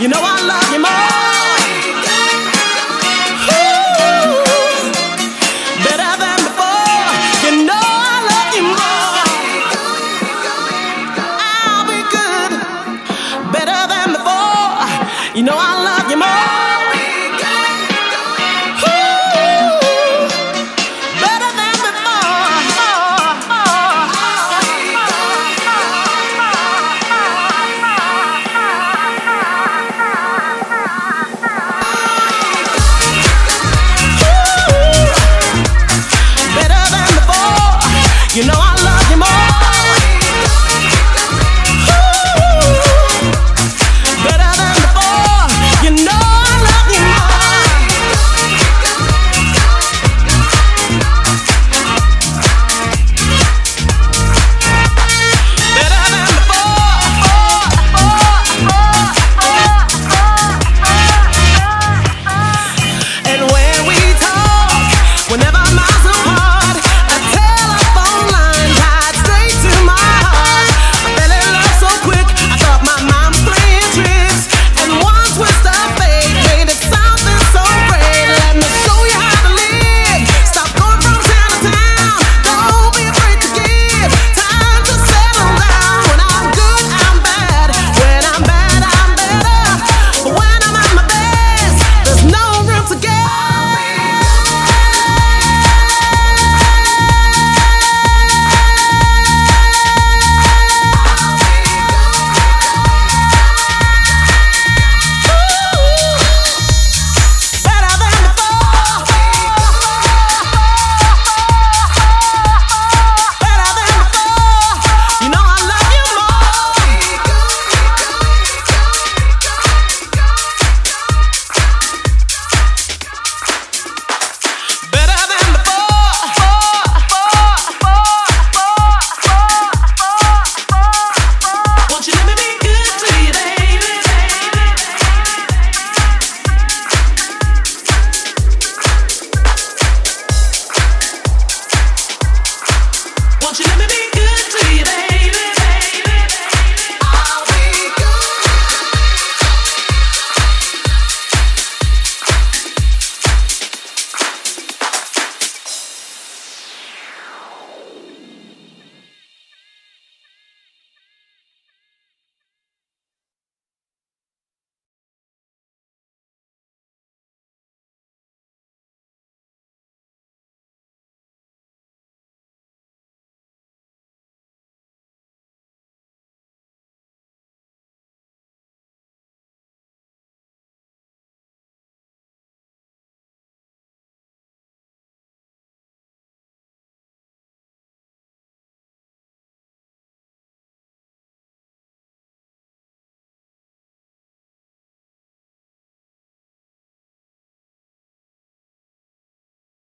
You know I love